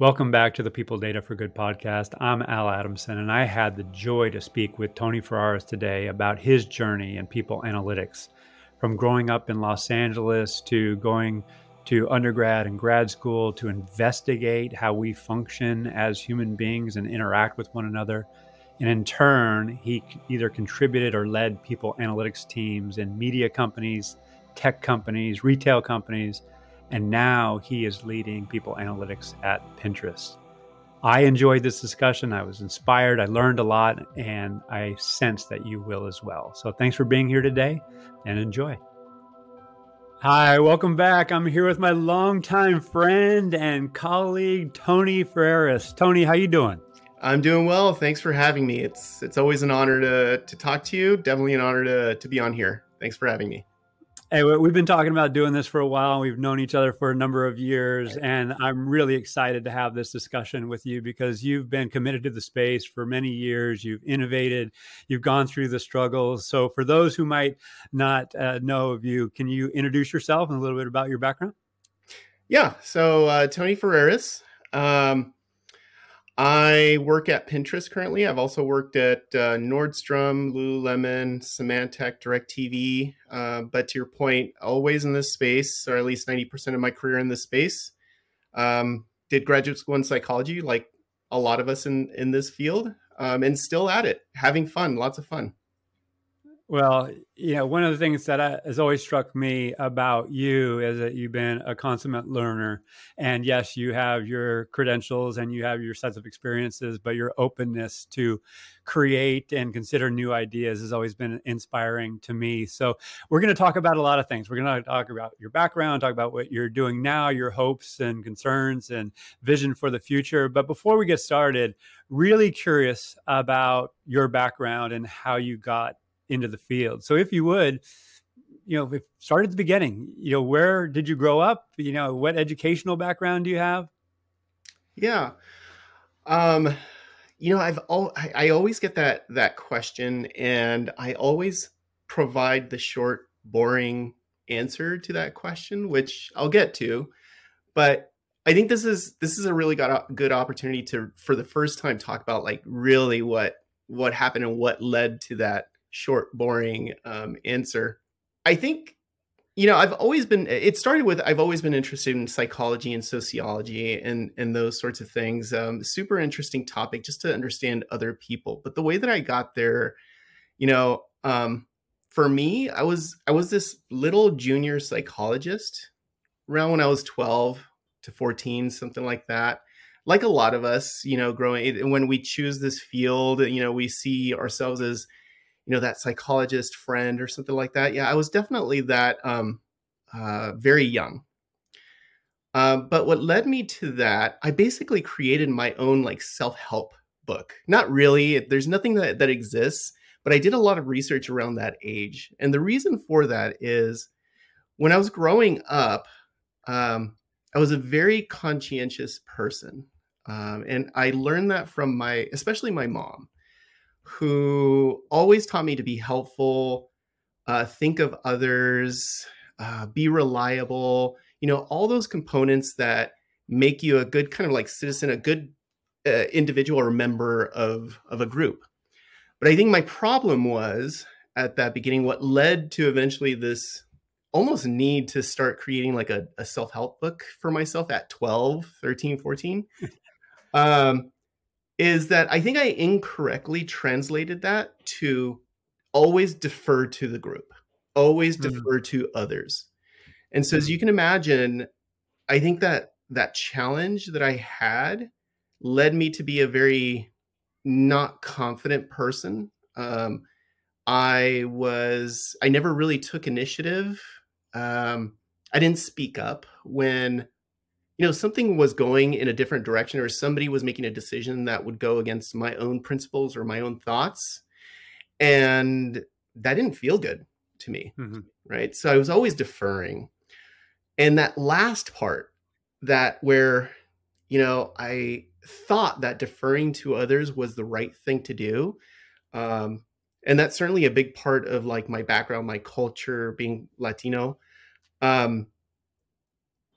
Welcome back to the People Data for Good podcast. I'm Al Adamsen, and I had the joy to speak with Tony Ferraris today about his journey in people analytics. From growing up in Los Angeles to going to undergrad and grad school to investigate how we function as human beings and interact with one another. And in turn, he either contributed or led people analytics teams in media companies, tech companies, retail companies and now he is leading people analytics at Pinterest. I enjoyed this discussion. I was inspired. I learned a lot, and I sense that you will as well. So thanks for being here today and enjoy. Hi, welcome back. I'm here with my longtime friend and colleague, Tony Ferraris. Tony, how you doing? I'm doing well. Thanks for having me. It's it's always an honor to to talk to you. Definitely an honor to to be on here. Thanks for having me. Hey, we've been talking about doing this for a while. We've known each other for a number of years, and I'm really excited to have this discussion with you because you've been committed to the space for many years. You've innovated, you've gone through the struggles. So, for those who might not uh, know of you, can you introduce yourself and a little bit about your background? Yeah. So, uh, Tony Ferreras. Um, I work at Pinterest currently. I've also worked at uh, Nordstrom, Lululemon, Symantec, DirecTV. Uh, but to your point, always in this space, or at least 90% of my career in this space. Um, did graduate school in psychology, like a lot of us in, in this field, um, and still at it, having fun, lots of fun. Well, you know, one of the things that uh, has always struck me about you is that you've been a consummate learner. And yes, you have your credentials and you have your sets of experiences, but your openness to create and consider new ideas has always been inspiring to me. So, we're going to talk about a lot of things. We're going to talk about your background, talk about what you're doing now, your hopes and concerns and vision for the future. But before we get started, really curious about your background and how you got into the field. So if you would, you know, if start at the beginning, you know, where did you grow up? You know, what educational background do you have? Yeah. Um, you know, I've all I, I always get that that question and I always provide the short, boring answer to that question, which I'll get to. But I think this is this is a really good good opportunity to for the first time talk about like really what what happened and what led to that short, boring um, answer. I think, you know, I've always been, it started with, I've always been interested in psychology and sociology and, and those sorts of things. Um, super interesting topic just to understand other people. But the way that I got there, you know, um, for me, I was, I was this little junior psychologist around when I was 12 to 14, something like that like a lot of us, you know, growing when we choose this field, you know, we see ourselves as you know that psychologist friend or something like that. Yeah i was definitely that um, uh, very young. Uh, but what led me to that i basically created my own like self-help book. Not really there's nothing that, that exists but i did a lot of research around that age. And the reason for that is when i was growing up um, i was a very conscientious person um, and i learned that from my especially my mom who always taught me to be helpful, uh, think of others, uh, be reliable, you know, all those components that make you a good kind of like citizen, a good uh, individual or member of, of a group. But I think my problem was at that beginning, what led to eventually this almost need to start creating like a, a self-help book for myself at 12, 13, 14. um, is that I think I incorrectly translated that to always defer to the group, always mm. defer to others. And so, as you can imagine, I think that that challenge that I had led me to be a very not confident person. Um, I was, I never really took initiative. Um, I didn't speak up when you know something was going in a different direction or somebody was making a decision that would go against my own principles or my own thoughts and that didn't feel good to me mm-hmm. right so i was always deferring and that last part that where you know i thought that deferring to others was the right thing to do um, and that's certainly a big part of like my background my culture being latino um,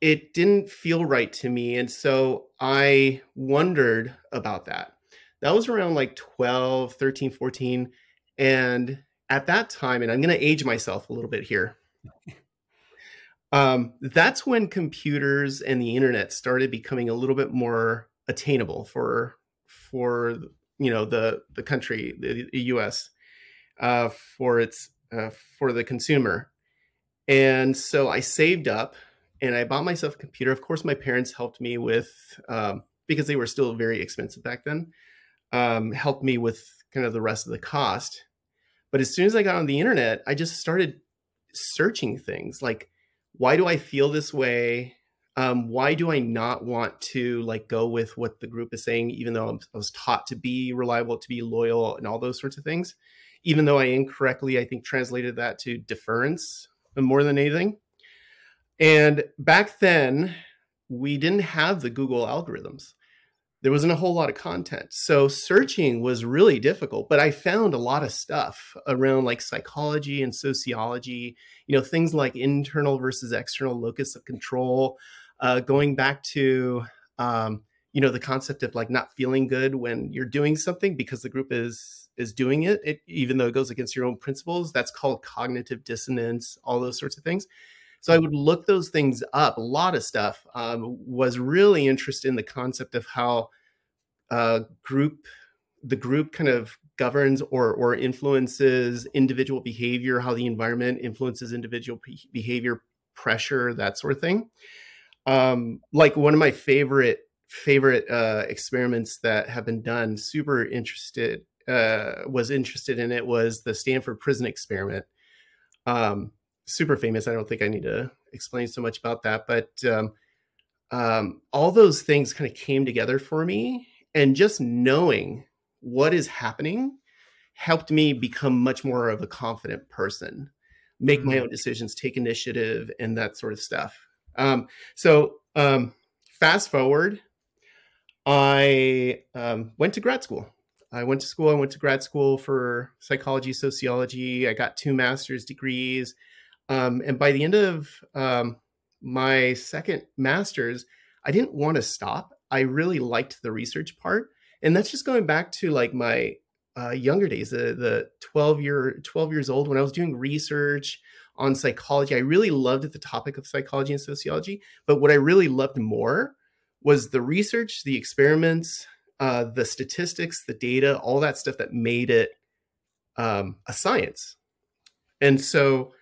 it didn't feel right to me. And so I wondered about that. That was around like 12, 13, 14. And at that time, and I'm going to age myself a little bit here. Um, that's when computers and the internet started becoming a little bit more attainable for for you know the the country, the, the U.S. Uh, for its uh, for the consumer. And so I saved up and I bought myself a computer. Of course, my parents helped me with um, because they were still very expensive back then. Um, helped me with kind of the rest of the cost. But as soon as I got on the internet, I just started searching things like, why do I feel this way? Um, why do I not want to like go with what the group is saying, even though I was taught to be reliable, to be loyal, and all those sorts of things? Even though I incorrectly, I think, translated that to deference more than anything. And back then, we didn't have the Google algorithms. There wasn't a whole lot of content. So searching was really difficult, but I found a lot of stuff around like psychology and sociology, you know, things like internal versus external locus of control, uh, going back to, um, you know, the concept of like not feeling good when you're doing something because the group is is doing it, it even though it goes against your own principles. That's called cognitive dissonance, all those sorts of things. So I would look those things up. A lot of stuff um, was really interested in the concept of how uh, group the group kind of governs or or influences individual behavior, how the environment influences individual behavior, pressure, that sort of thing. Um, like one of my favorite favorite uh, experiments that have been done, super interested uh, was interested in it was the Stanford Prison Experiment. Um, super famous. I don't think I need to explain so much about that, but um, um, all those things kind of came together for me, and just knowing what is happening helped me become much more of a confident person, make mm-hmm. my own decisions, take initiative, and that sort of stuff. Um, so um, fast forward, I um, went to grad school. I went to school. I went to grad school for psychology, sociology. I got two master's degrees. Um, and by the end of um, my second master's, I didn't want to stop. I really liked the research part. And that's just going back to like my uh, younger days, the, the 12 year, 12 years old when I was doing research on psychology. I really loved the topic of psychology and sociology. But what I really loved more was the research, the experiments, uh, the statistics, the data, all that stuff that made it um, a science. And so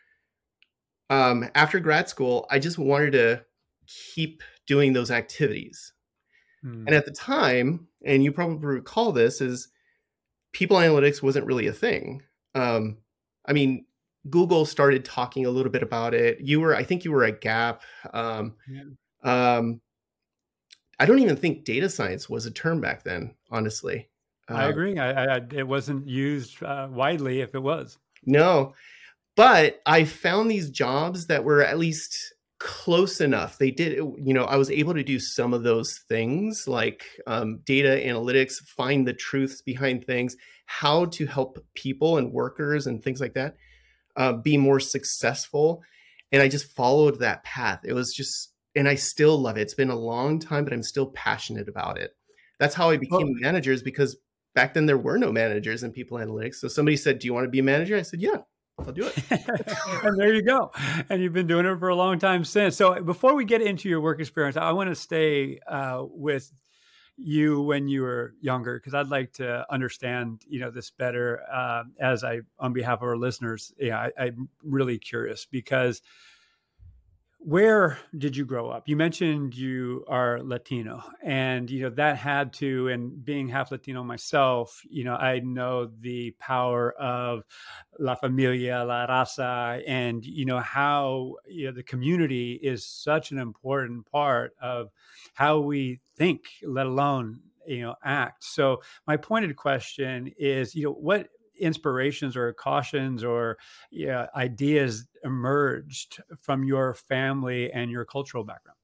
um, after grad school, I just wanted to keep doing those activities. Hmm. And at the time, and you probably recall this, is people analytics wasn't really a thing. Um, I mean, Google started talking a little bit about it. You were, I think, you were at Gap. Um, yeah. um, I don't even think data science was a term back then. Honestly, I um, agree. I, I, it wasn't used uh, widely, if it was. No, but I found these jobs that were at least close enough. They did, you know, I was able to do some of those things like um, data analytics, find the truths behind things, how to help people and workers and things like that uh, be more successful. And I just followed that path. It was just, and I still love it. It's been a long time, but I'm still passionate about it. That's how I became managers because back then there were no managers in people analytics. So somebody said, Do you want to be a manager? I said, Yeah, I'll do it. and there you go. And you've been doing it for a long time since. So before we get into your work experience, I want to stay uh, with you when you were younger because I'd like to understand, you know, this better. Uh, as I, on behalf of our listeners, yeah, I, I'm really curious because where did you grow up? You mentioned you are Latino, and you know that had to. And being half Latino myself, you know, I know the power of la familia, la raza, and you know how you know the community is such an important part of how we think, let alone you know act. So my pointed question is, you know, what inspirations or cautions or yeah, ideas emerged from your family and your cultural background?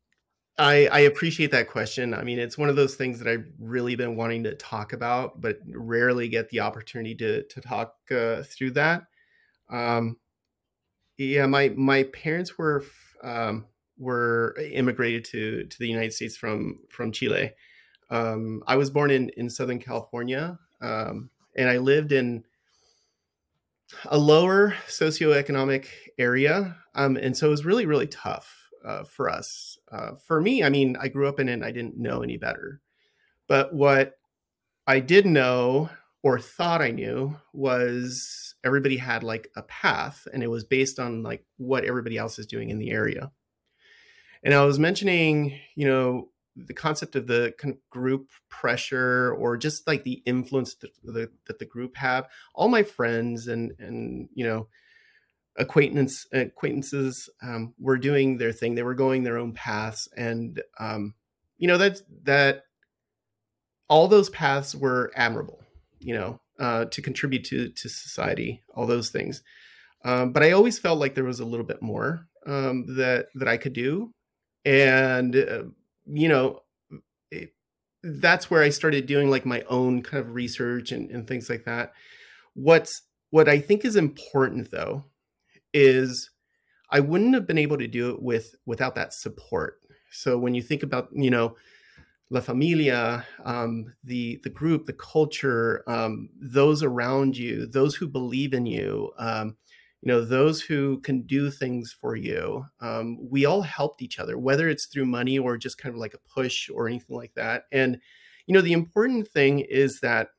I, I, appreciate that question. I mean, it's one of those things that I've really been wanting to talk about, but rarely get the opportunity to to talk uh, through that. Um, yeah, my my parents were um, were immigrated to to the United States from from Chile. Um, I was born in in Southern California, um, and I lived in a lower socioeconomic area, um, and so it was really really tough uh, for us. Uh, for me, I mean, I grew up in it, and I didn't know any better. But what I did know or thought I knew was everybody had like a path, and it was based on like what everybody else is doing in the area. And I was mentioning, you know, the concept of the kind of group pressure or just like the influence that the, that the group have. All my friends and and you know acquaintance acquaintances um, were doing their thing. They were going their own paths and um, you know that that all those paths were admirable you know uh, to contribute to to society all those things. Um, but i always felt like there was a little bit more um, that that i could do. And uh, you know it, that's where i started doing like my own kind of research and, and things like that. What's what i think is important though is i wouldn't have been able to do it with without that support. So when you think about you know la familia um, the the group the culture um, those around you those who believe in you um, you know those who can do things for you um, we all helped each other whether it's through money or just kind of like a push or anything like that. And you know the important thing is that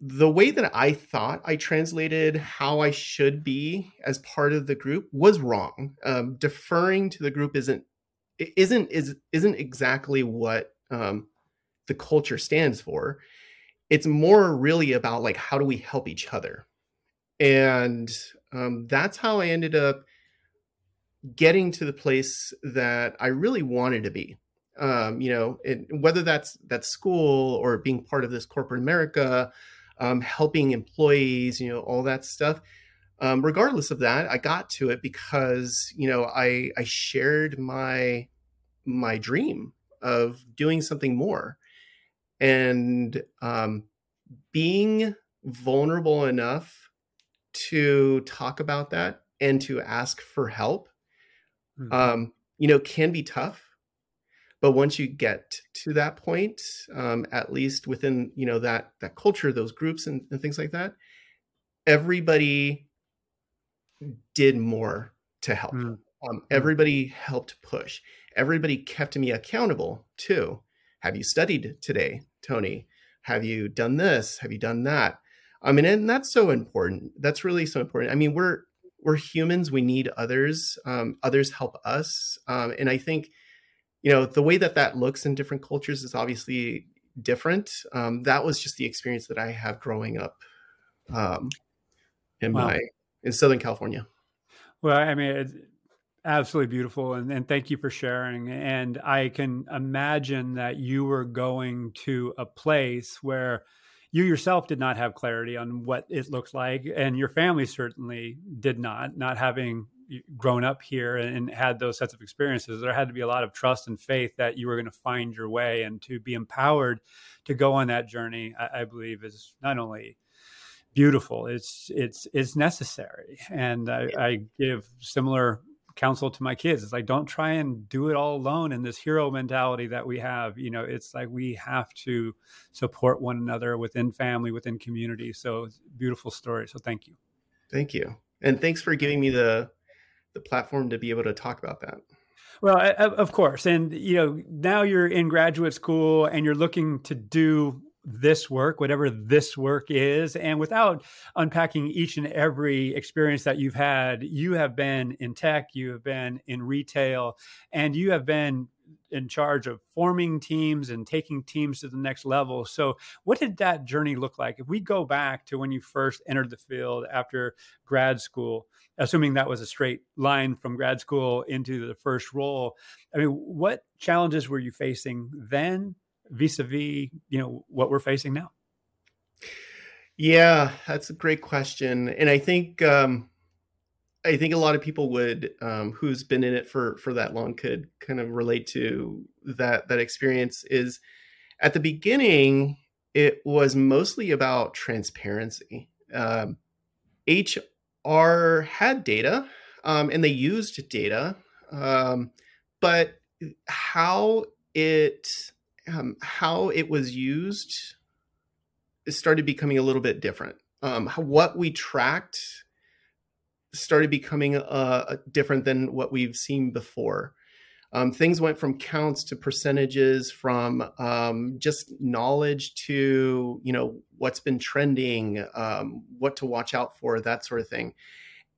the way that i thought i translated how i should be as part of the group was wrong. Um, deferring to the group isn't isn't is isn't exactly what um, the culture stands for. It's more really about like how do we help each other? And um, that's how I ended up getting to the place that I really wanted to be. Um, you know, it, whether that's that school or being part of this corporate America, um, helping employees, you know, all that stuff. Um, regardless of that, I got to it because you know I I shared my my dream of doing something more, and um, being vulnerable enough to talk about that and to ask for help mm-hmm. um, you know can be tough but once you get to that point um, at least within you know that that culture those groups and, and things like that everybody did more to help. Mm-hmm. um, everybody helped push. Everybody kept me accountable too. Have you studied today tony? Have you done this? Have you done that I mean, and that's so important. That's really so important. I mean, we're we're humans. We need others. Um, others help us, um, and I think you know the way that that looks in different cultures is obviously different. Um, that was just the experience that I have growing up um, in wow. my in Southern California. Well, I mean, it's absolutely beautiful, and, and thank you for sharing. And I can imagine that you were going to a place where you yourself did not have clarity on what it looks like and your family certainly did not not having grown up here and had those sets of experiences there had to be a lot of trust and faith that you were going to find your way and to be empowered to go on that journey i, I believe is not only beautiful it's it's it's necessary. And I, I give similar counsel to my kids. It's like don't try and do it all alone in this hero mentality that we have. You know, it's like we have to support one another within family, within community. So beautiful story. So thank you. Thank you. And thanks for giving me the the platform to be able to talk about that. Well, of course. And you know, now you're in graduate school and you're looking to do this work, whatever this work is. And without unpacking each and every experience that you've had, you have been in tech, you have been in retail, and you have been in charge of forming teams and taking teams to the next level. So, what did that journey look like? If we go back to when you first entered the field after grad school, assuming that was a straight line from grad school into the first role, I mean, what challenges were you facing then? Vis-a-vis you know what we're facing now? Yeah that's a great question and i think um i think a lot of people would um who's been in it for for that long could kind of relate to that that experience is at the beginning it was mostly about transparency. Um hr had data um and they used data um but how it um, how it was used started becoming a little bit different. Um, what we tracked started becoming uh, different than what we've seen before. Um, things went from counts to percentages, from um, just knowledge to you know what's been trending, um, what to watch out for, that sort of thing.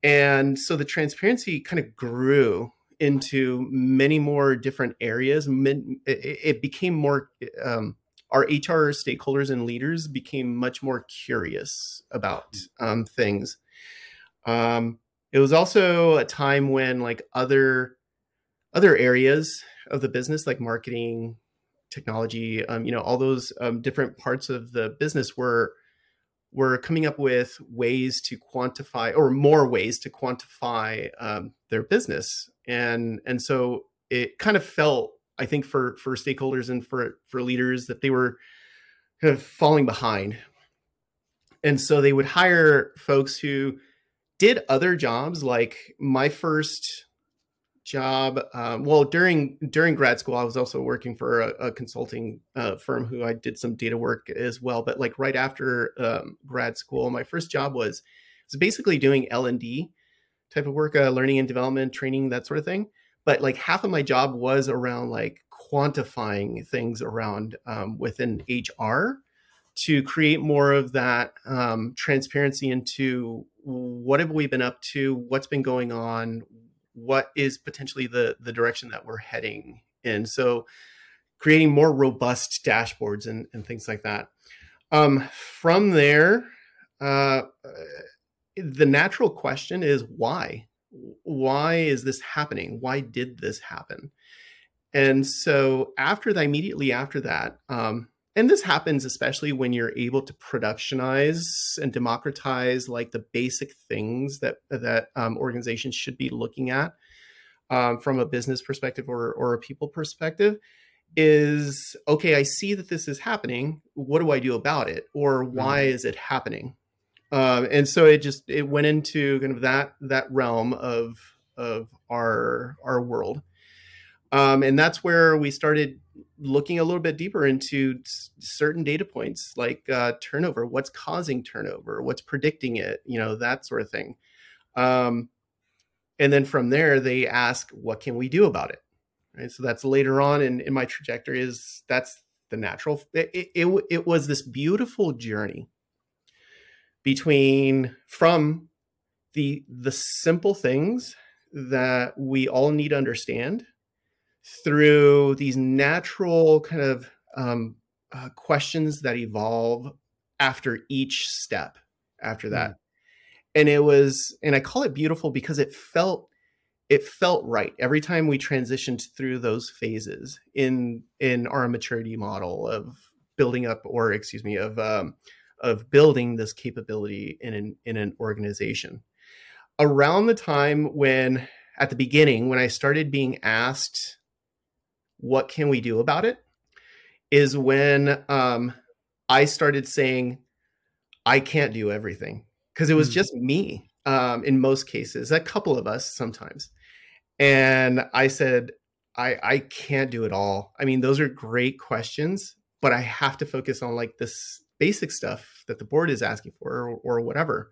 And so the transparency kind of grew into many more different areas. It became more, um, our HR stakeholders and leaders became much more curious about um, things. Um, it was also a time when like other other areas of the business, like marketing, technology, um, you know, all those um, different parts of the business were were coming up with ways to quantify or more ways to quantify um, their business and and so it kind of felt i think for for stakeholders and for for leaders that they were kind of falling behind and so they would hire folks who did other jobs like my first job. Um, well, during during grad school, I was also working for a, a consulting uh, firm who I did some data work as well. But like right after um, grad school, my first job was was basically doing L and D type of work, uh, learning and development, training, that sort of thing. But like half of my job was around like quantifying things around um, within HR to create more of that um, transparency into what have we been up to, what's been going on, what is potentially the the direction that we're heading in so creating more robust dashboards and, and things like that um, from there uh, the natural question is why? Why is this happening? Why did this happen? And so after that immediately after that um, and this happens especially when you're able to productionize and democratize like the basic things that that um, organizations should be looking at um, from a business perspective or, or a people perspective is okay i see that this is happening. What do i do about it? Or why mm-hmm. is it happening um, and so it just it went into kind of that that realm of of our our world. Um, and that's where we started looking a little bit deeper into certain data points like uh, turnover. What's causing turnover? What's predicting it? You know that sort of thing. Um, and then from there they ask what can we do about it? Right? So that's later on in, in my trajectory is that's the natural it, it, it was this beautiful journey between from the the simple things that we all need to understand through these natural kind of um, uh, questions that evolve after each step after that. Mm. And it was, and I call it beautiful because it felt, it felt right every time we transitioned through those phases in in our maturity model of building up, or excuse me, of um, of building this capability in an in an organization. Around the time when, at the beginning, when I started being asked what can we do about it is when um, I started saying, I can't do everything because it was mm. just me um, in most cases, a couple of us sometimes. And I said, I, I can't do it all. I mean, those are great questions, but I have to focus on like this basic stuff that the board is asking for or, or whatever.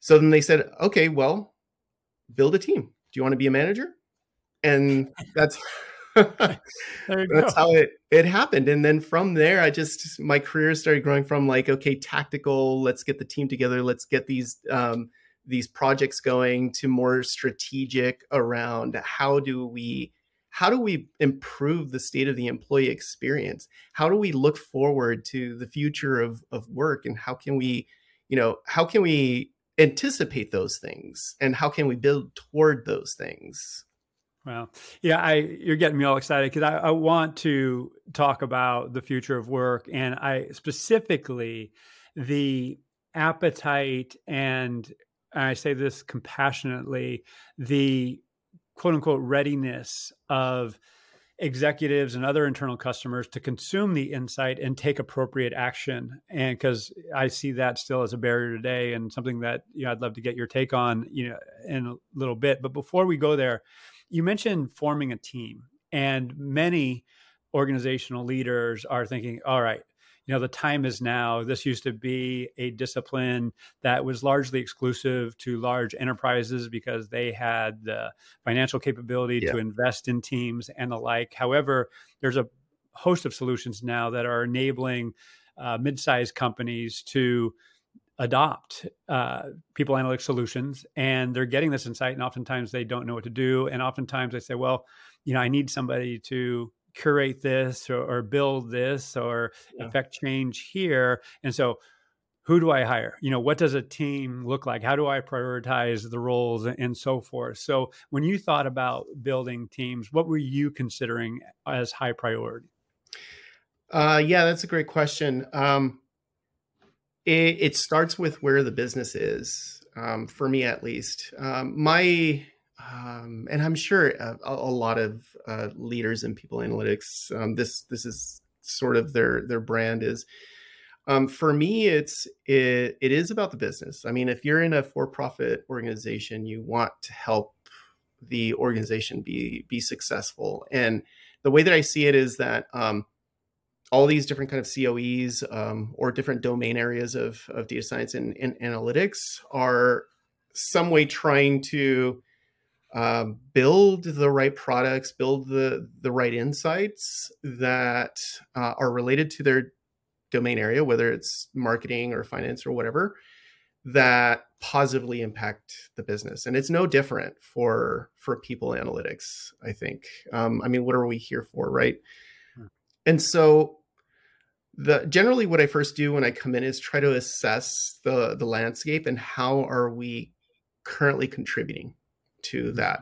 So then they said, okay, well, build a team. Do you want to be a manager? And that's that's how it it happened and then from there i just my career started growing from like okay tactical let's get the team together let's get these um, these projects going to more strategic around how do we how do we improve the state of the employee experience? How do we look forward to the future of of work? And how can we you know how can we anticipate those things? And how can we build toward those things? Well, yeah, I you're getting me all excited because I, I, want to talk about the future of work, and I specifically the appetite and I say this compassionately, the quote unquote readiness of executives and other internal customers to consume the insight and take appropriate action. And because i see that still as a barrier today and something that you know i'd love to get your take on you know in a little bit. But before we go there you mentioned forming a team, and many organizational leaders are thinking, all right, you know, the time is now. This used to be a discipline that was largely exclusive to large enterprises because they had the financial capability yeah. to invest in teams and the like. However, there's a host of solutions now that are enabling uh, mid-sized companies to adopt uh, people analytics solutions and they're getting this insight and oftentimes they don't know what to do and oftentimes they say well you know i need somebody to curate this or, or build this or yeah. affect change here and so who do i hire? You know what does a team look like? How do i prioritize the roles and so forth? So when you thought about building teams what were you considering as high priority? Uh, yeah that's a great question. Um, it, it, starts with where the business is um, for me at least. Um, my um, and I'm sure a, a lot of uh, leaders in people analytics, um, this this is sort of their their brand is. Um, for me, it's it, it is about the business. I mean, if you're in a for-profit organization, you want to help the organization be be successful. And the way that I see it is that um, all these different kind of COEs um, or different domain areas of, of data science and, and analytics are some way trying to um, build the right products, build the the right insights that uh, are related to their domain area, whether it's marketing or finance or whatever, that positively impact the business. And it's no different for for people analytics. I think. Um, I mean, what are we here for, right? Hmm. And so. The, generally what I first do when I come in is try to assess the the landscape and how are we currently contributing to that.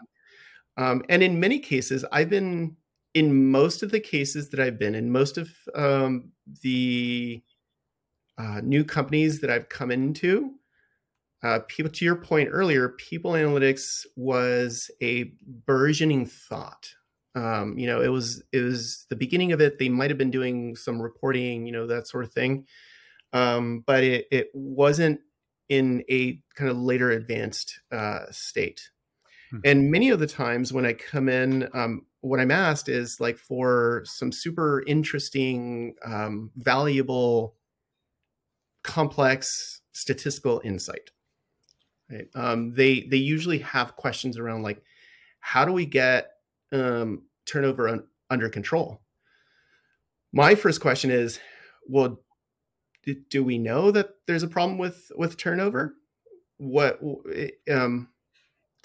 Um, and in many cases, I've been in most of the cases that I've been in, most of um, the uh, new companies that I've come into, uh, people to your point earlier, people analytics was a burgeoning thought. Um, you know, it was it was the beginning of it. They might have been doing some reporting, you know, that sort of thing, um, but it, it wasn't in a kind of later advanced uh, state. Hmm. And many of the times when I come in, um, what I'm asked is like for some super interesting, um, valuable, complex statistical insight. Right? Um, they they usually have questions around like, how do we get um, turnover un- under control? My first question is, well, do, do we know that there's a problem with with turnover? What um,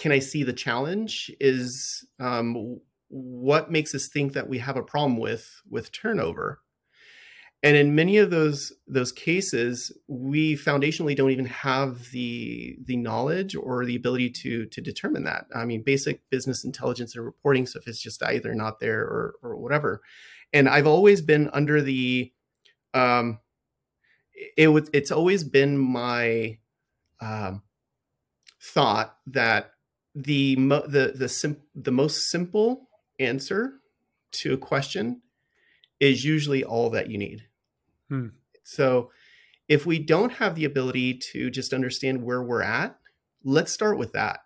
can I see the challenge? Is um, what makes us think that we have a problem with with turnover? And in many of those those cases, we foundationally don't even have the the knowledge or the ability to to determine that. I mean, basic business intelligence and reporting stuff is just either not there or or whatever. And I've always been under the um, it was it's always been my um, thought that the mo- the the sim- the most simple answer to a question is usually all that you need. Hmm. So if we don't have the ability to just understand where we're at, let's start with that.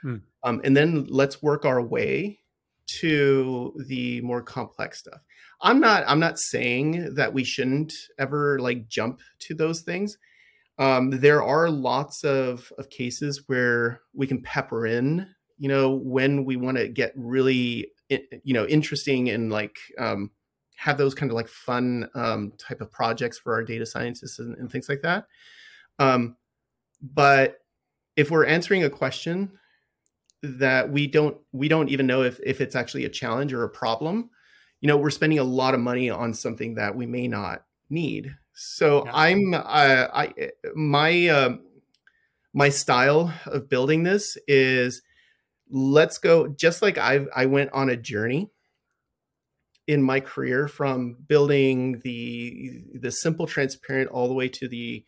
Hmm. Um, and then let's work our way to the more complex stuff. I'm not I'm not saying that we shouldn't ever like jump to those things um, there are lots of, of cases where we can pepper in, you know, when we want to get really, you know, interesting and like um, have those kind of like fun um, type of projects for our data scientists and, and things like that. Um, but if we're answering a question that we don't we don't even know if if it's actually a challenge or a problem, you know, we're spending a lot of money on something that we may not need. So yeah. I'm uh, I my uh, my style of building this is let's go just like I I went on a journey in my career from building the the simple transparent all the way to the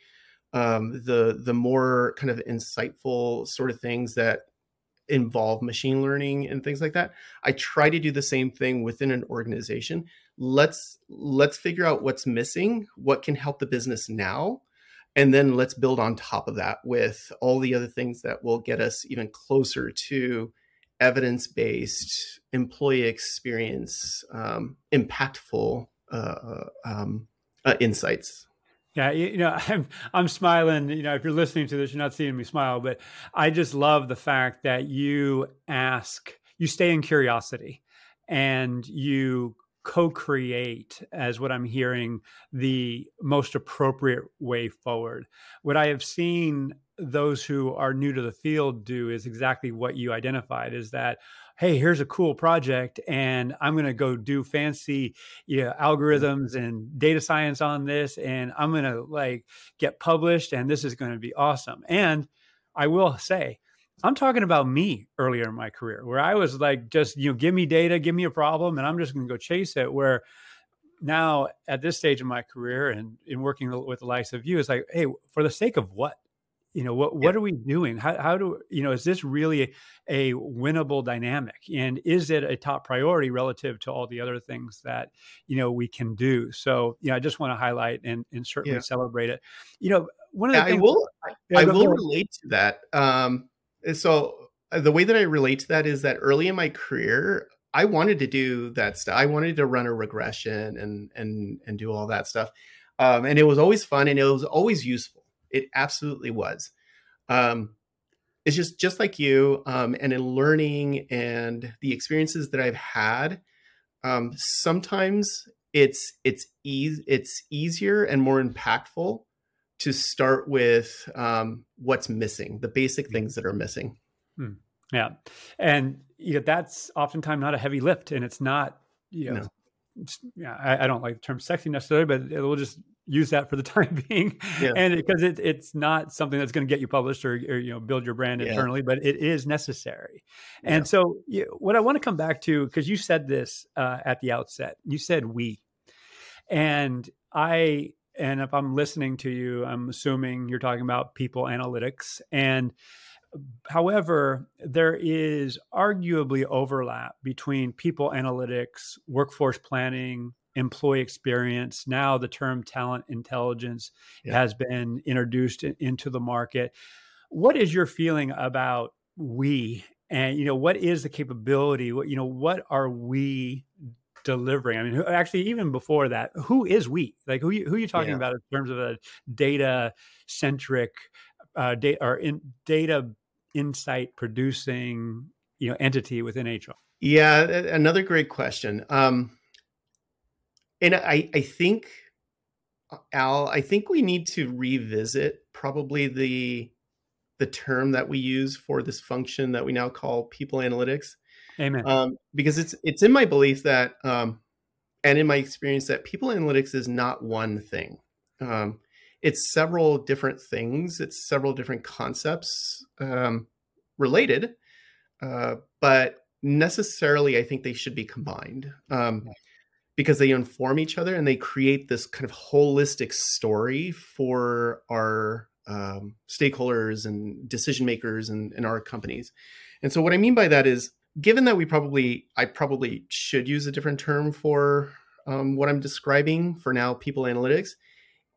um, the the more kind of insightful sort of things that involve machine learning and things like that i try to do the same thing within an organization let's let's figure out what's missing what can help the business now and then let's build on top of that with all the other things that will get us even closer to evidence based, employee experience, um, impactful uh, uh, um, uh, insights. Yeah, you know, I'm I'm smiling. You know, if you're listening to this, you're not seeing me smile, but I just love the fact that you ask, you stay in curiosity, and you co-create as what i'm hearing the most appropriate way forward. What i have seen those who are new to the field do is exactly what you identified is that hey here's a cool project and i'm going to go do fancy you know, algorithms and data science on this and i'm going to like get published and this is going to be awesome. And i will say i'm talking about me earlier in my career where i was like just you know give me data give me a problem and i'm just going to go chase it. Where now at this stage of my career and in working with the likes of you it's like hey for the sake of what? You know what what yeah. are we doing? How, how do you know is this really a winnable dynamic? And is it a top priority relative to all the other things that you know we can do? So you know i just want to highlight and, and certainly yeah. celebrate it. You know one of the yeah, things i will i, I will relate to that um so uh, the way that i relate to that is that early in my career i wanted to do that stuff i wanted to run a regression and and and do all that stuff um, and it was always fun and it was always useful it absolutely was. Um, it's just just like you, um, and in learning and the experiences that I've had, um, sometimes it's it's easy it's easier and more impactful to start with um, what's missing, the basic things that are missing. Hmm. Yeah, and you know, that's oftentimes not a heavy lift, and it's not you know. No. Yeah, I, I, don't like the term sexy necessarily, but it will just use that for the time being yeah. and because it, it's not something that's going to get you published or, or, you know build your brand internally yeah. but it is necessary yeah. and so you, what i want to come back to because you said this uh, at the outset you said we and i and if i'm listening to you i'm assuming you're talking about people analytics and However, there is arguably overlap between people analytics, workforce planning, employee experience. Now the term talent intelligence yeah. has been introduced into the market. What is your feeling about we? And you know, what is the capability? What you know, what are we delivering? I mean, actually, even before that, who is we? Like, who who are you talking yeah. about in terms of a data centric, uh, data or in data insight producing, you know, entity within HR? Yeah, another great question. Um, and I, I think, Al, I think we need to revisit probably the the term that we use for this function that we now call people analytics. Amen. Um, because it's it's in my belief that, um, and in my experience, that people analytics is not one thing. Um, it's several different things. It's several different concepts um, related, uh, but necessarily, I think they should be combined. Um, because they inform each other and they create this kind of holistic story for our um, stakeholders and decision makers and, and our companies. And so, what I mean by that is, given that we probably, I probably should use a different term for um, what I'm describing for now, people analytics.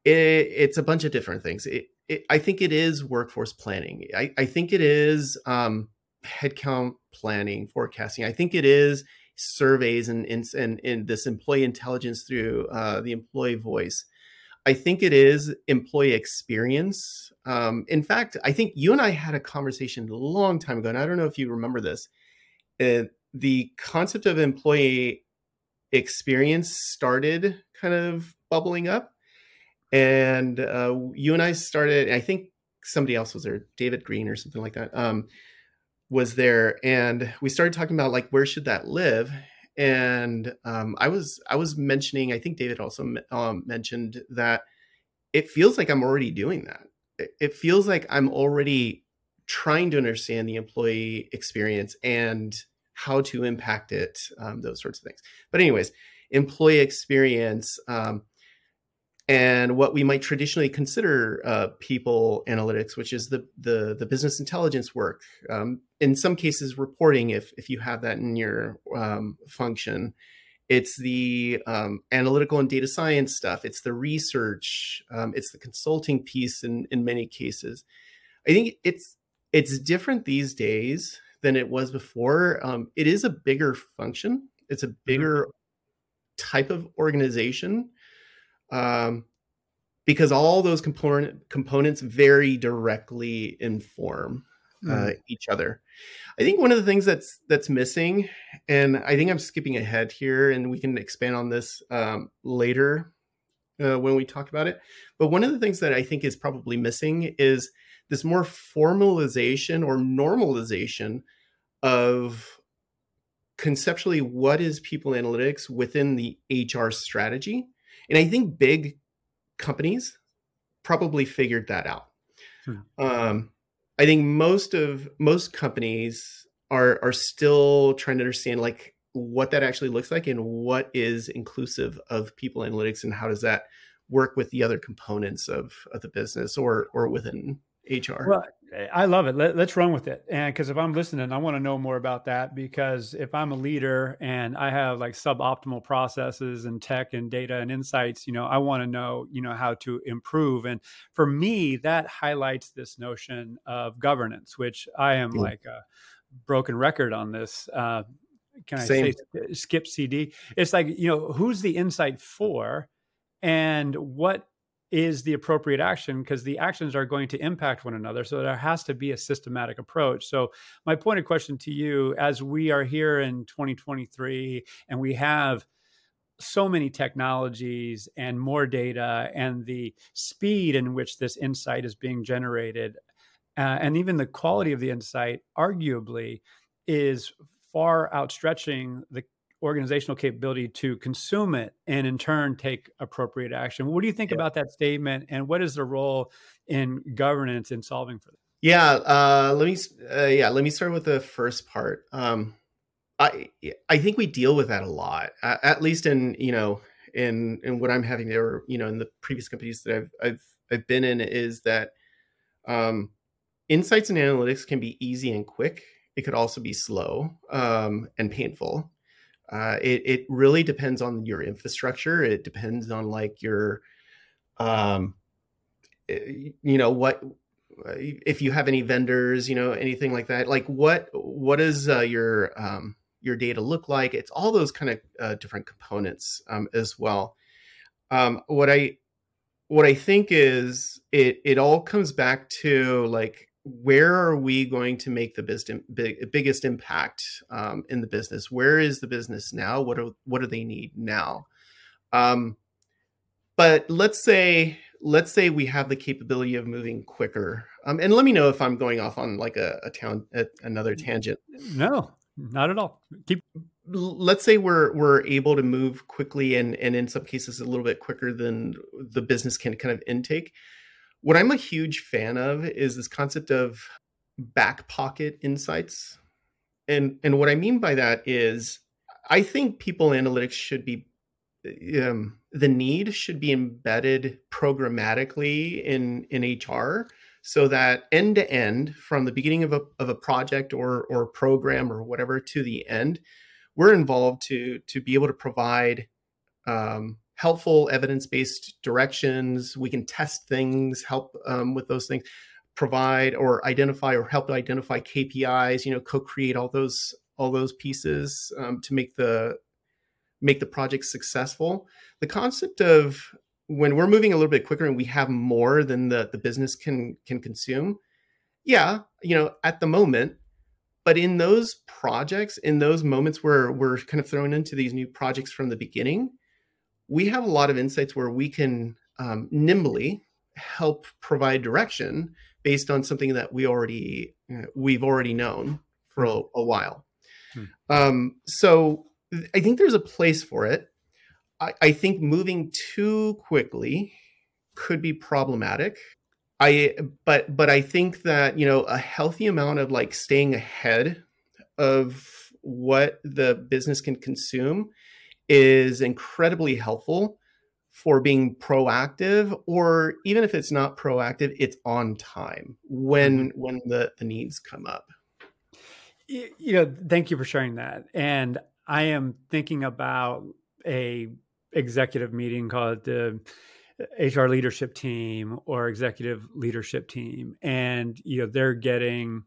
It, it's a bunch of different things. It, it, I think it is workforce planning. I, I think it is um, headcount planning, forecasting. I think it is surveys and and, and this employee intelligence through uh, the employee voice. I think it is employee experience. Um, in fact, I think you and I had a conversation a long time ago, and I don't know if you remember this. Uh, the concept of employee experience started kind of bubbling up, and uh, you and I started. I think somebody else was there, David Green or something like that. Um, was there and we started talking about like where should that live and um, i was i was mentioning i think david also um, mentioned that it feels like i'm already doing that it, it feels like i'm already trying to understand the employee experience and how to impact it um, those sorts of things but anyways employee experience um, and what we might traditionally consider uh, people analytics, which is the the, the business intelligence work. Um, in some cases, reporting, if if you have that in your um, function, it's the um, analytical and data science stuff. It's the research. Um, it's the consulting piece. In in many cases, I think it's it's different these days than it was before. Um, it is a bigger function. It's a mm-hmm. bigger mm-hmm. type of organization um, because all those component components very directly inform uh, mm. each other. I think one of the things that's that's missing, and I think I'm skipping ahead here, and we can expand on this um, later uh, when we talk about it. But one of the things that I think is probably missing is this more formalization or normalization of conceptually what is people analytics within the HR strategy. And I think big companies probably figured that out. Hmm. Um, I think most of most companies are are still trying to understand like what that actually looks like and what is inclusive of people analytics and how does that work with the other components of, of the business or or within HR. Well, I love it. Let, us run with it. And because if I'm listening, I want to know more about that. Because if I'm a leader and I have like suboptimal processes and tech and data and insights, you know, I want to know, you know, how to improve. And for me, that highlights this notion of governance, which I am yeah. like a broken record on this. Uh, can I Same. say skip CD? It's like, you know, who's the insight for? And what is the appropriate action because the actions are going to impact one another. So there has to be a systematic approach. So, my point of question to you as we are here in 2023 and we have so many technologies and more data and the speed in which this insight is being generated uh, and even the quality of the insight arguably is far outstretching the organizational capability to consume it and in turn take appropriate action. What do you think yeah. about that statement and what is the role in governance in solving for that? Yeah, uh, let me uh, yeah, let me start with the first part. Um, I I think we deal with that a lot, at least in you know in in what I'm having there, you know, in the previous companies that I've I've I've been in is that um, insights and analytics can be easy and quick. It could also be slow um, and painful. Uh, it it really depends on your infrastructure. It depends on like your, um, eh, you know what uh, if you have any vendors, you know anything like that. Like what what does uh, your um, your data look like? It's all those kind of uh, different components um, as well. Um, what I what I think is it it all comes back to like where are we going to make the big, big, biggest impact um, in the business? Where is the business now? What do what do they need now? Um, but let's say let's say we have the capability of moving quicker. Um, and let me know if I'm going off on like a, a town a, another tangent. No, not at all. Keep. Let's say we're we're able to move quickly and and in some cases a little bit quicker than the business can kind of intake what I'm a huge fan of is this concept of back pocket insights. And and what I mean by that is I think people analytics should be um, the need should be embedded programmatically in in HR so that end to end from the beginning of a, of a project or or program or whatever to the end we're involved to to be able to provide um, helpful evidence-based directions. We can test things help um, with those things provide or identify or help identify kpis you know co-create all those all those pieces um, to make the make the project successful. The concept of when we're moving a little bit quicker and we have more than the the business can can consume yeah you know at the moment but in those projects in those moments where we're kind of thrown into these new projects from the beginning we have a lot of insights where we can um, nimbly help provide direction based on something that we already uh, we've already known for a, a while. Hmm. Um, so I think there's a place for it. I, I think moving too quickly could be problematic. I but but I think that you know a healthy amount of like staying ahead of what the business can consume is incredibly helpful for being proactive or even if it's not proactive it's on time when mm-hmm. when the, the needs come up. You know thank you for sharing that. And i am thinking about a executive meeting called the hr leadership team or executive leadership team. And you know they're getting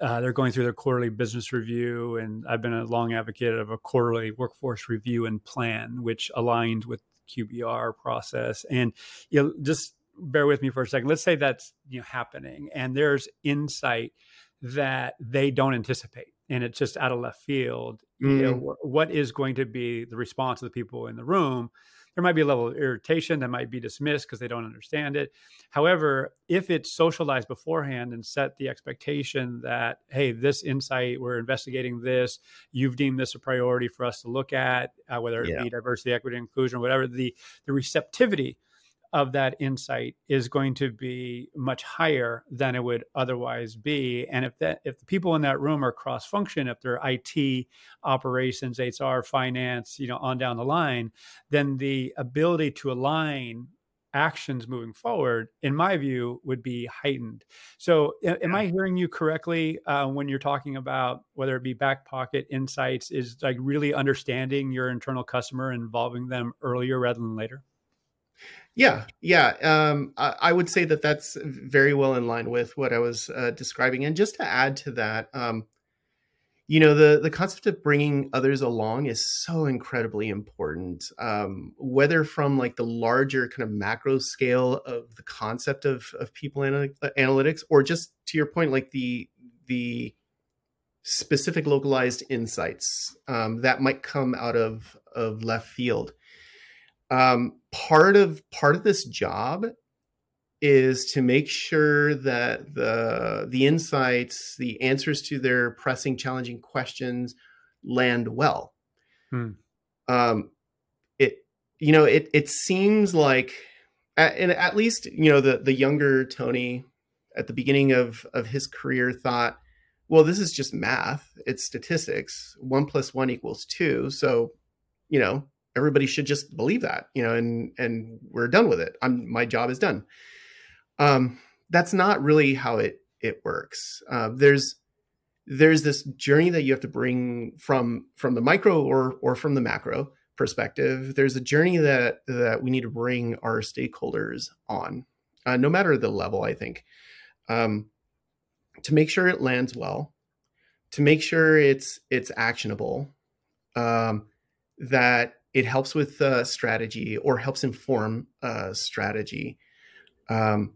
uh, they're going through their quarterly business review, and I've been a long advocate of a quarterly workforce review and plan, which aligned with QBR process. And you know, just bear with me for a second. Let's say that's you know happening, and there's insight that they don't anticipate, and it's just out of left field. Mm. You know, what is going to be the response of the people in the room? There might be a level of irritation that might be dismissed because they don't understand it. However, if it's socialized beforehand and set the expectation that, hey, this insight, we're investigating this, you've deemed this a priority for us to look at, uh, whether it yeah. be diversity, equity, inclusion, whatever, the the receptivity of that insight is going to be much higher than it would otherwise be. And if that if the people in that room are cross function if they're IT operations HR finance you know on down the line then the ability to align actions moving forward in my view would be heightened. So am i hearing you correctly uh, when you're talking about whether it be back pocket insights is like really understanding your internal customer and involving them earlier rather than later yeah, yeah. Um, I, I, would say that that's very well in line with what I was uh, describing. And just to add to that, um, you know, the the concept of bringing others along is so incredibly important. Um, whether from like the larger kind of macro scale of the concept of of people analytics, or just to your point, like the the specific localized insights um, that might come out of of left field um, part of part of this job is to make sure that the the insights, the answers to their pressing, challenging questions land well. Hmm. Um, it you know it it seems like, and at least you know the the younger Tony at the beginning of of his career thought, well, this is just math. It's statistics. One plus one equals two. So, you know, everybody should just believe that, you know, and and we're done with it. I'm my job is done. Um, that's not really how it it works. Uh, there's there's this journey that you have to bring from from the micro or or from the macro perspective. There's a journey that that we need to bring our stakeholders on, uh, no matter the level. I think um, to make sure it lands well, to make sure it's it's actionable, um, that it helps with uh, strategy or helps inform uh, strategy. Um,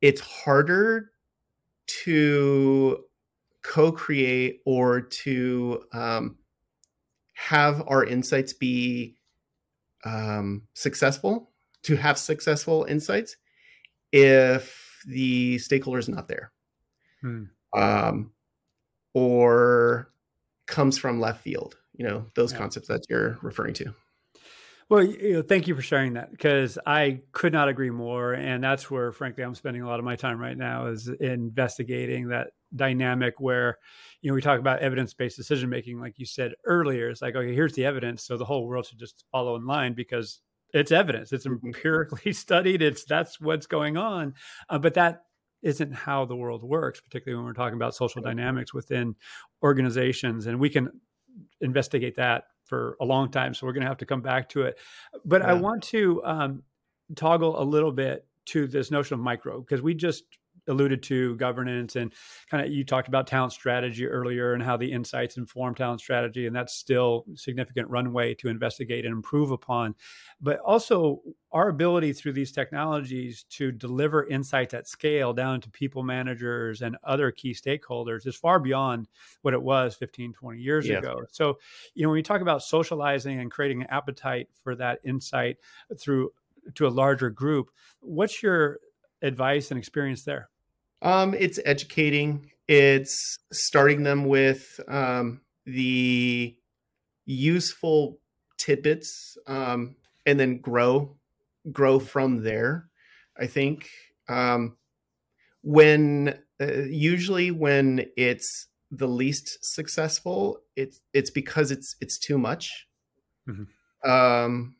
it's harder to co-create or to um, have our insights be um, successful to have successful insights if the stakeholder is not there hmm. um, or comes from left field you know those yeah. concepts that you're referring to well you know, thank you for sharing that because i could not agree more and that's where frankly i'm spending a lot of my time right now is investigating that dynamic where you know we talk about evidence-based decision making like you said earlier it's like okay here's the evidence so the whole world should just follow in line because it's evidence it's mm-hmm. empirically studied it's that's what's going on uh, but that isn't how the world works particularly when we're talking about social dynamics within organizations and we can investigate that for a long time. So we're going to have to come back to it. But yeah. I want to um, toggle a little bit to this notion of micro because we just alluded to governance and kind of you talked about talent strategy earlier and how the insights inform talent strategy and that's still significant runway to investigate and improve upon. But also our ability through these technologies to deliver insights at scale down to people managers and other key stakeholders is far beyond what it was 15 20 years yeah. ago. So you know when we talk about socializing and creating an appetite for that insight through to a larger group what's your advice and experience there um, it's educating. It's starting them with um, the useful tidbits, um, and then grow grow from there. I think um, when uh, usually when it's the least successful, it's it's because it's it's too much. Mm-hmm. Um,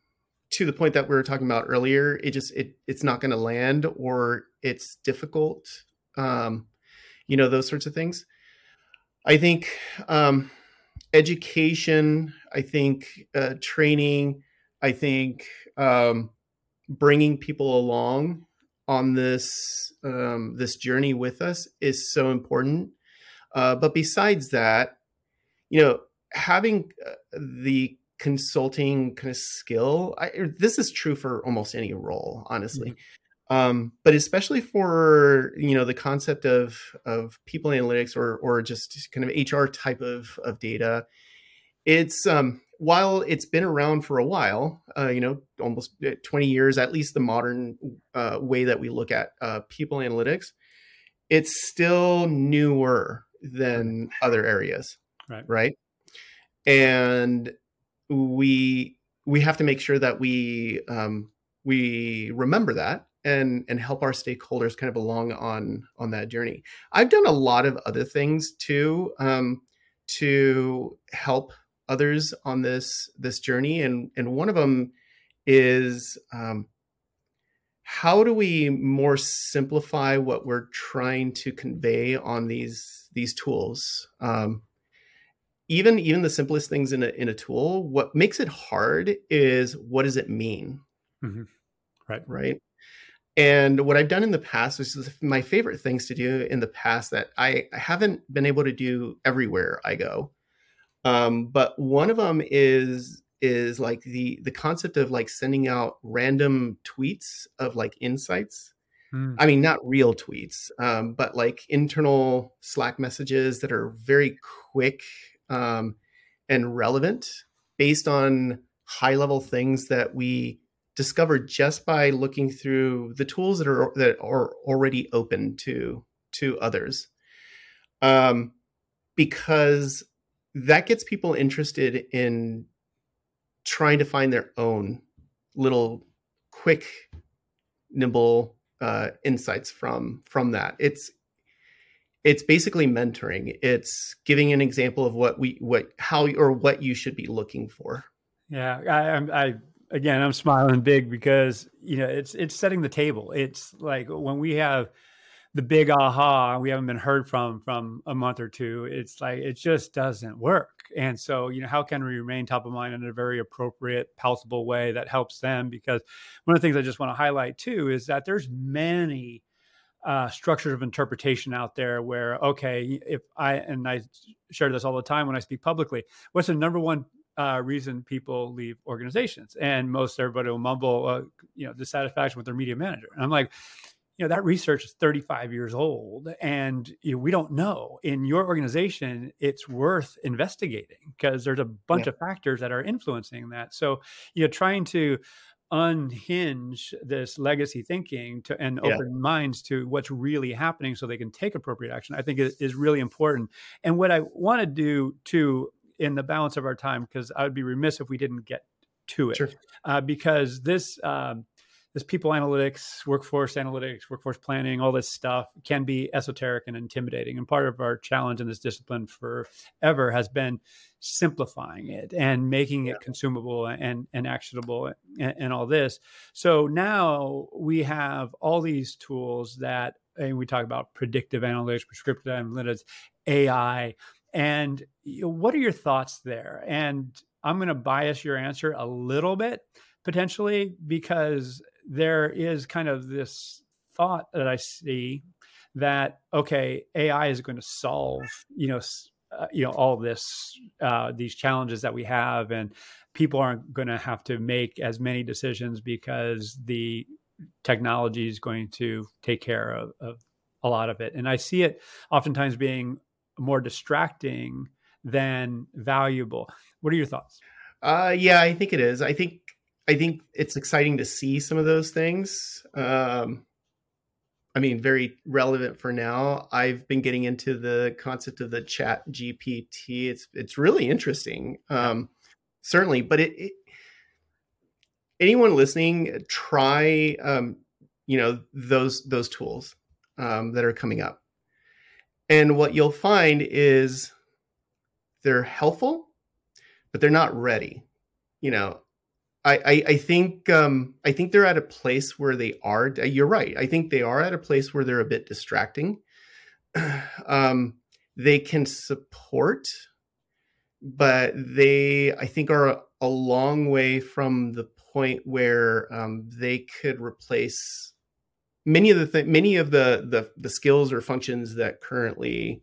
to the point that we were talking about earlier, it just it it's not going to land or it's difficult um, you know, those sorts of things. I think um, education, I think uh, training, I think um, bringing people along on this um, this journey with us is so important. Uh, but besides that, you know, having uh, the consulting kind of skill, I, this is true for almost any role, honestly. Mm-hmm. Um, but especially for you know the concept of of people analytics or or just kind of HR type of of data, it's um, while it's been around for a while, uh, you know, almost uh, 20 years, at least the modern uh, way that we look at uh, people analytics, it's still newer than other areas, right? Right, and we we have to make sure that we um, we remember that and and help our stakeholders kind of along on on that journey. I've done a lot of other things too um, to help others on this this journey, and and one of them is um, how do we more simplify what we're trying to convey on these these tools um, even even the simplest things in a in a tool what makes it hard is what does it mean mm-hmm. right right and what i've done in the past is my favorite things to do in the past that i, I haven't been able to do everywhere i go um, but one of them is is like the the concept of like sending out random tweets of like insights mm. i mean not real tweets um, but like internal slack messages that are very quick um, and relevant based on high level things that we discovered just by looking through the tools that are that are already open to to others. Um, because that gets people interested in trying to find their own little quick nimble uh, insights from from that. It's it's basically mentoring. It's giving an example of what we what how or what you should be looking for. Yeah i i again i'm smiling big because you know it's it's setting the table. It's like when we have the big aha we haven't been heard from from a month or two it's like it just doesn't work. And so you know how can we remain top of mind in a very appropriate palatable way that helps them? Because one of the things i just want to highlight too is that there's many uh, structures of interpretation out there where okay if i and i share this all the time when i speak publicly what's the number one uh, reason people leave organizations. And most everybody will mumble uh, you know dissatisfaction with their media manager. And i'm like you know that research is 35 years old and you know, we don't know. In your organization it's worth investigating because there's a bunch yeah. of factors that are influencing that. So you know trying to unhinge this legacy thinking to and yeah. open minds to what's really happening so they can take appropriate action i think is, is really important. And what i want to do too in the balance of our time because i would be remiss if we didn't get to it sure. uh, because this um, this people analytics, workforce analytics, workforce planning, all this stuff can be esoteric and intimidating. And part of our challenge in this discipline forever has been simplifying it and making yeah. it consumable and, and actionable and, and, all this. So now we have all these tools that, and we talk about predictive analytics, prescriptive analytics, AI. And what are your thoughts there? And I'm going to bias your answer a little bit potentially because there is kind of this thought that I see that okay, AI is going to solve you know uh, you know all this uh, these challenges that we have, and people aren't going to have to make as many decisions because the technology is going to take care of, of a lot of it. And I see it oftentimes being more distracting than valuable. What are your thoughts? Uh, yeah, I think it is. I think I think it's exciting to see some of those things. Um, I mean, very relevant for now. I've been getting into the concept of the Chat GPT. It's it's really interesting, um, certainly. But it, it, anyone listening, try um, you know those those tools um, that are coming up, and what you'll find is they're helpful, but they're not ready. You know, I, I, I think um, I think they're at a place where they are. You're right. I think they are at a place where they're a bit distracting. um, they can support, but they I think are a, a long way from the point where um, they could replace many of the th- many of the, the the skills or functions that currently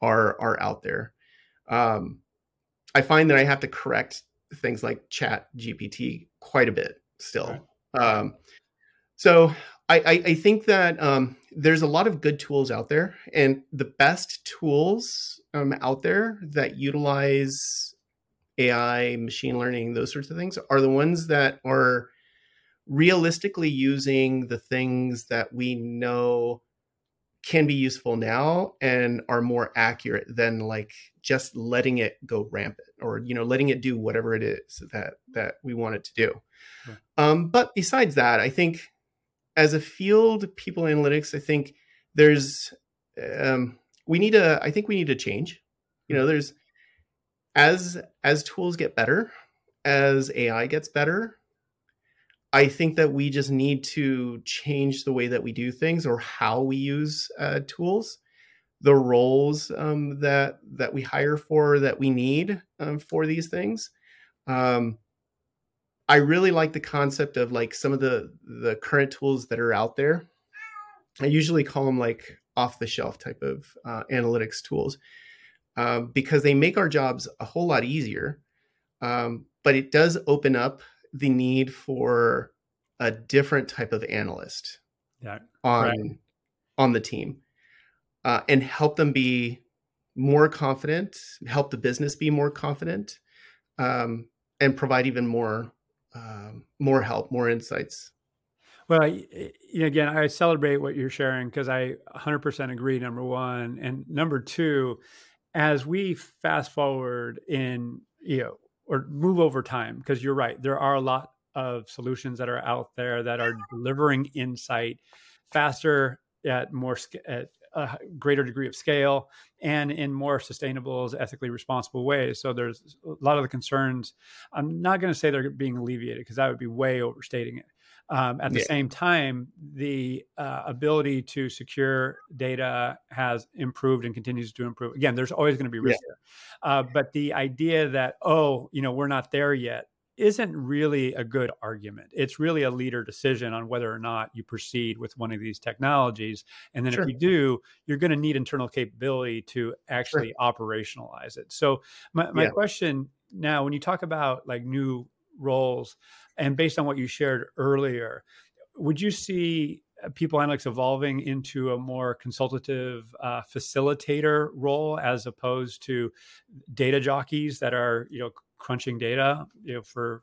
are are out there. Um, I find that I have to correct things like Chat GPT quite a bit still. Right. Um, so I, I, I, think that um, there's a lot of good tools out there, and the best tools um, out there that utilize AI, machine learning, those sorts of things are the ones that are realistically using the things that we know can be useful now and are more accurate than like just letting it go rampant or you know letting it do whatever it is that that we want it to do. Um, but besides that i think as a field people analytics i think there's um, we need a i think we need to change. You know there's as as tools get better as ai gets better I think that we just need to change the way that we do things or how we use uh, tools, the roles um, that that we hire for that we need um, for these things. Um, I really like the concept of like some of the the current tools that are out there. I usually call them like off the shelf type of uh, analytics tools uh, because they make our jobs a whole lot easier. Um, but it does open up the need for a different type of analyst yeah, on right. on the team uh, and help them be more confident help the business be more confident um, and provide even more um, more help more insights well again i celebrate what you're sharing because i 100% agree number one and number two as we fast forward in you know or move over time because you're right there are a lot of solutions that are out there that are delivering insight faster at more at a greater degree of scale and in more sustainable ethically responsible ways. So there's a lot of the concerns. I'm not going to say they're being alleviated because that would be way overstating it um, at the yeah. same time, the uh, ability to secure data has improved and continues to improve. Again, there's always going to be risk yeah. there, uh, but the idea that oh, you know, we're not there yet isn't really a good argument. It's really a leader decision on whether or not you proceed with one of these technologies. And then sure. if you do, you're going to need internal capability to actually sure. operationalize it. So my, my yeah. question now, when you talk about like new roles, and based on what you shared earlier, would you see uh, people analytics evolving into a more consultative uh, facilitator role as opposed to data jockeys that are you know crunching data you know for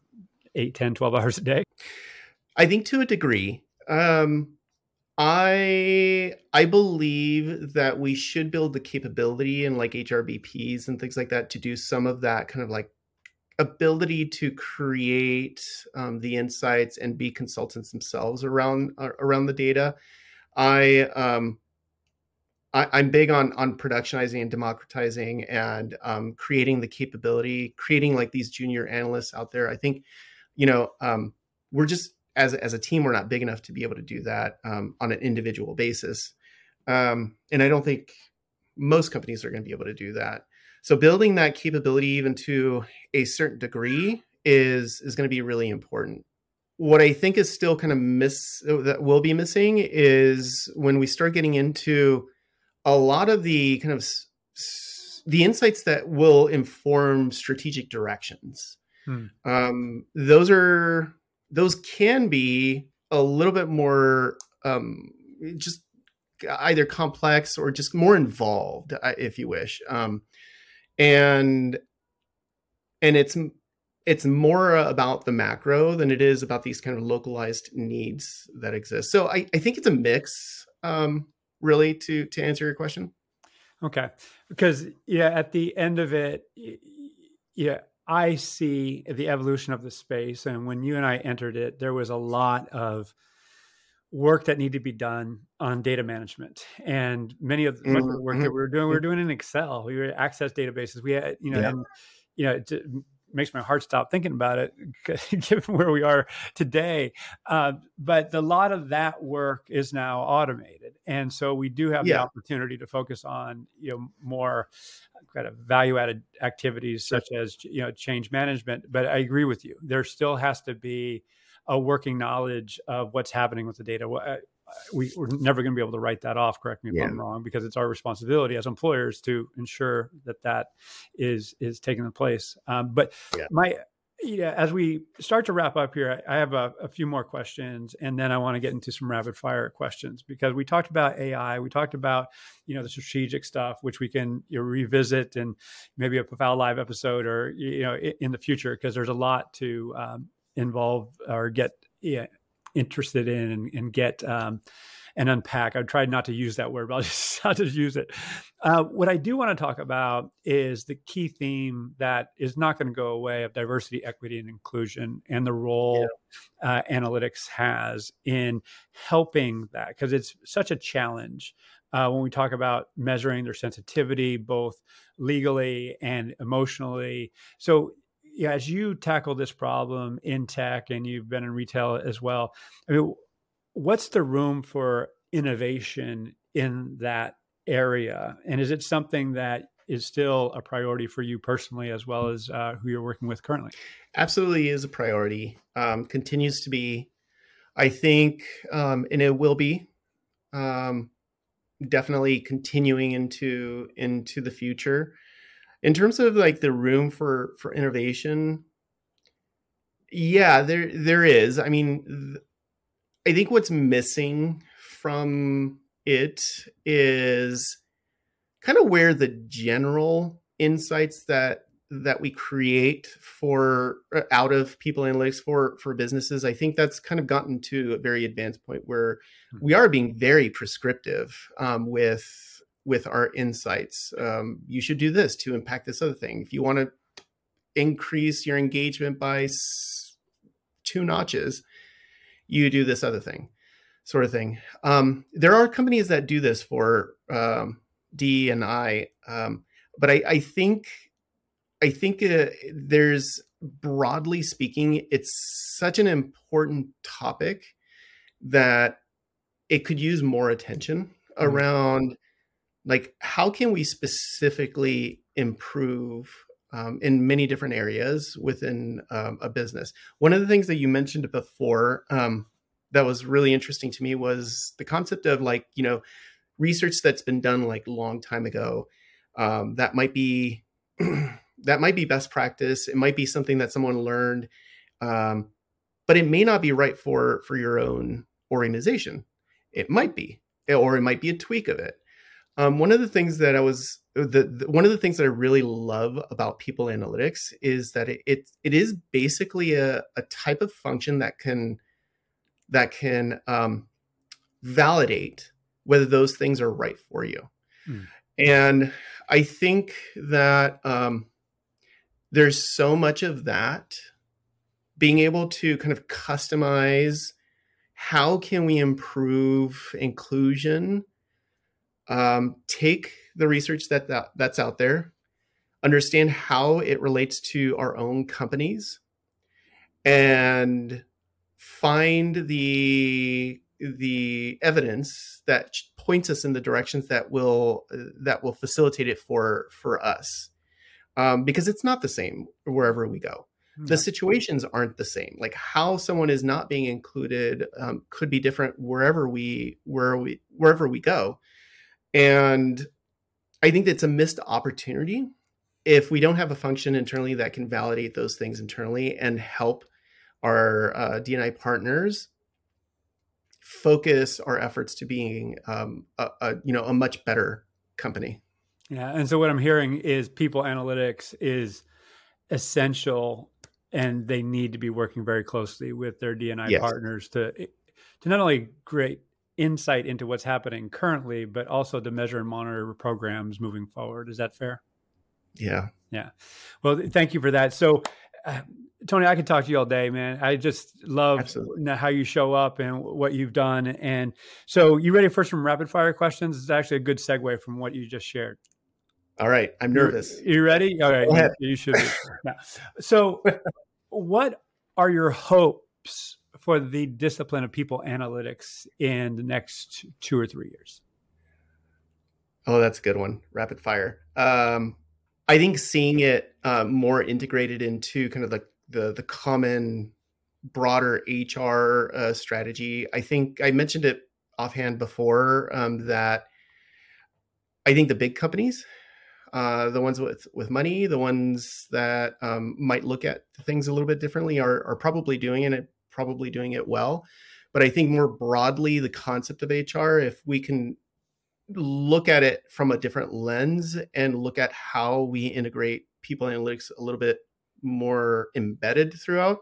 8 10 12 hours a day? I think to a degree. Um, i i believe that we should build the capability in like hrbps and things like that to do some of that kind of like ability to create um, the insights and be consultants themselves around uh, around the data. I, um, I am big on on productionizing and democratizing and um, creating the capability, creating like these junior analysts out there. I think, you know, um, we're just as as a team, we're not big enough to be able to do that um, on an individual basis, um, and I don't think most companies are going to be able to do that. So building that capability even to a certain degree is is going to be really important. What I think is still kind of miss that will be missing is when we start getting into a lot of the kind of the insights that will inform strategic directions. Hmm. Um, those are those can be a little bit more um, just either complex or just more involved, if you wish. Um, and and it's it's more about the macro than it is about these kind of localized needs that exist. So I, I think it's a mix, um, really, to to answer your question. Okay, because yeah, at the end of it, yeah, I see the evolution of the space, and when you and I entered it, there was a lot of work that needed to be done on data management and many of the mm-hmm. work that mm-hmm. we were doing we were doing in excel we were access databases we had you know yeah. and you know it makes my heart stop thinking about it given where we are today uh, but a lot of that work is now automated and so we do have yeah. the opportunity to focus on you know more kind of value added activities such as you know change management but i agree with you there still has to be a working knowledge of what's happening with the data. we, we're never going to be able to write that off. Correct me if Yeah. I'm wrong, because it's our responsibility as employers to ensure that that is is taking place. Um, but Yeah. my yeah, as we start to wrap up here, I I have a, a few more questions, and then I want to get into some rapid fire questions because we talked about AI, we talked about you know the strategic stuff, which we can you know, revisit and maybe a Pafal live episode or you know i- in the future because there's a lot to um, involve or get yeah, interested in and, and get um, and unpack. I tried not to use that word, but I'll just, I'll just use it. Uh, what I do want to talk about is the key theme that is not going to go away of diversity, equity, and inclusion, and the role uh, analytics has in helping that because it's such a challenge uh, when we talk about measuring their sensitivity, both legally and emotionally. So, yeah, as you tackle this problem in tech and you've been in retail as well, I mean, what's the room for innovation in that area? And is it something that is still a priority for you personally, as well as uh, who you're working with currently? absolutely is a priority. Um, continues to be, I think, um, and it will be um, definitely continuing into into the future. In terms of like the room for for innovation, yeah, there there is. I mean, th- I think what's missing from it is kind of where the general insights that that we create for uh, out of people analytics for for businesses i think that's kind of gotten to a very advanced point where Hmm. we are being very prescriptive um, with with our insights. Um, you should do this to impact this other thing. If you want to increase your engagement by s- two notches you do this other thing sort of thing. Um, there are companies that do this for um, d and i um, but I, I think I think uh, there's broadly speaking, it's such an important topic that it could use more attention Mhm. around like how can we specifically improve um, in many different areas within um, a business. One of the things that you mentioned before um, that was really interesting to me was the concept of like you know research that's been done like long time ago um, that might be that might be best practice. It might be something that someone learned um, but it may not be right for for your own organization. It might be or it might be a tweak of it um, one of the things that i was the, the one of the things that i really love about people analytics is that it it, it is basically a, a type of function that can that can um, validate whether those things are right for you Hmm. and i think that um, there's so much of that being able to kind of customize how can we improve inclusion um, take the research that, that that's out there understand how it relates to our own companies and find the the evidence that points us in the directions that will that will facilitate it for for us. Um, because it's not the same wherever we go. The situations aren't the same. Like how someone is not being included um, could be different wherever we where we wherever we go and i think that's a missed opportunity if we don't have a function internally that can validate those things internally and help our uh, dni partners focus our efforts to being um, a, a you know a much better company Yeah. And so what I'm hearing is people analytics is essential and they need to be working very closely with their DNI Yes. partners to to not only create insight into what's happening currently, but also to measure and monitor programs moving forward. Is that fair? yeah Yeah. Well, thank you for that. So, uh, Tony, I could talk to you all day, man. I just love Absolutely. how you show up and what you've done. And so, you ready for some rapid fire questions? It's actually a good segue from what you just shared. all right i'm You're- nervous You ready? All right. Go you- You, should be. So, what are your hopes for the discipline of people analytics in the next two or three years? Oh, that's a good one. Rapid fire. Um, I think seeing it uh, more integrated into kind of the the, the common broader HR uh, strategy. I think I mentioned it offhand before um, that I think the big companies, uh, the ones with with money, the ones that um, might look at things a little bit differently, are are probably doing it, probably doing it well. But I think more broadly, the concept of HR, if we can look at it from a different lens and look at how we integrate people analytics a little bit more embedded throughout,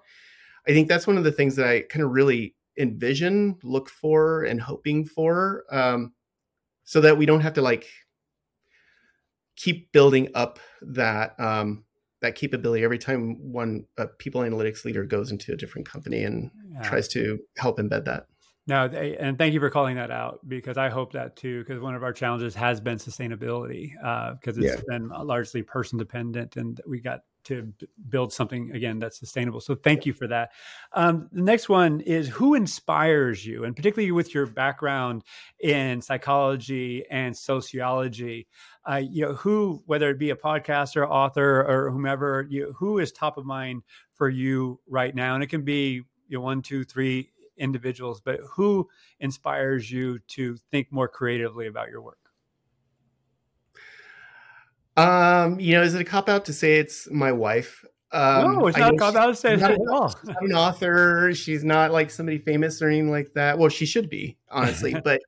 I think that's one of the things that I kind of really envision, look for, and hoping for, um, so that we don't have to like keep building up that um, that capability every time one a people analytics leader goes into a different company and yeah. tries to help embed that. No, and thank you for calling that out because I hope that too. Because one of our challenges has been sustainability because uh, it's yeah. been largely person dependent, and we got to build something again that's sustainable. So thank you for that. Um, the next one is who inspires you, and particularly with your background in psychology and sociology. Uh, you know, who, whether it be a podcaster, author, or whomever, you, who is top of mind for you right now? And it can be you know, one, two, three individuals, but who inspires you to think more creatively about your work? Um, you know, is it a cop out to say it's my wife? Um, no, it's not a cop out to say that at all. She's not an author. She's not like somebody famous or anything like that. Well, she should be, honestly. but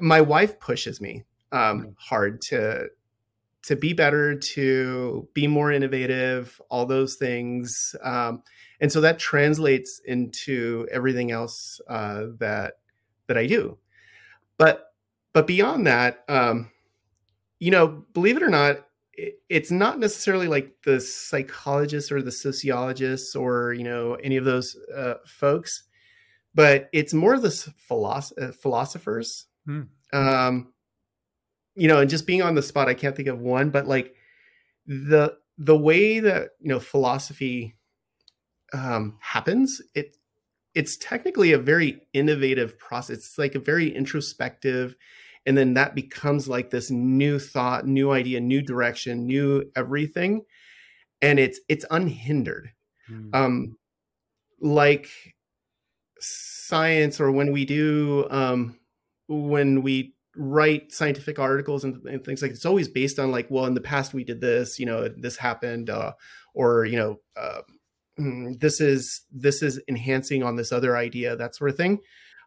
my wife pushes me um, mm. hard to to be better, to be more innovative, all those things. Um, and so that translates into everything else uh, that that I do. But but beyond that, um, you know, believe it or not, it's not necessarily like the psychologists or the sociologists or you know any of those uh, folks, but it's more the philosoph- uh, philosophers. Hmm. Um, you know, and just being on the spot, I can't think of one, but like the the way that you know philosophy um, happens, it it's technically a very innovative process. It's like a very introspective, and then that becomes like this new thought, new idea, new direction, new everything, and it's it's unhindered. Mm. Um, like science, or when we do um, when we write scientific articles and, and, things like it's always based on like well in the past we did this you know this happened uh, or you know uh, Mm, this is this is enhancing on this other idea that sort of thing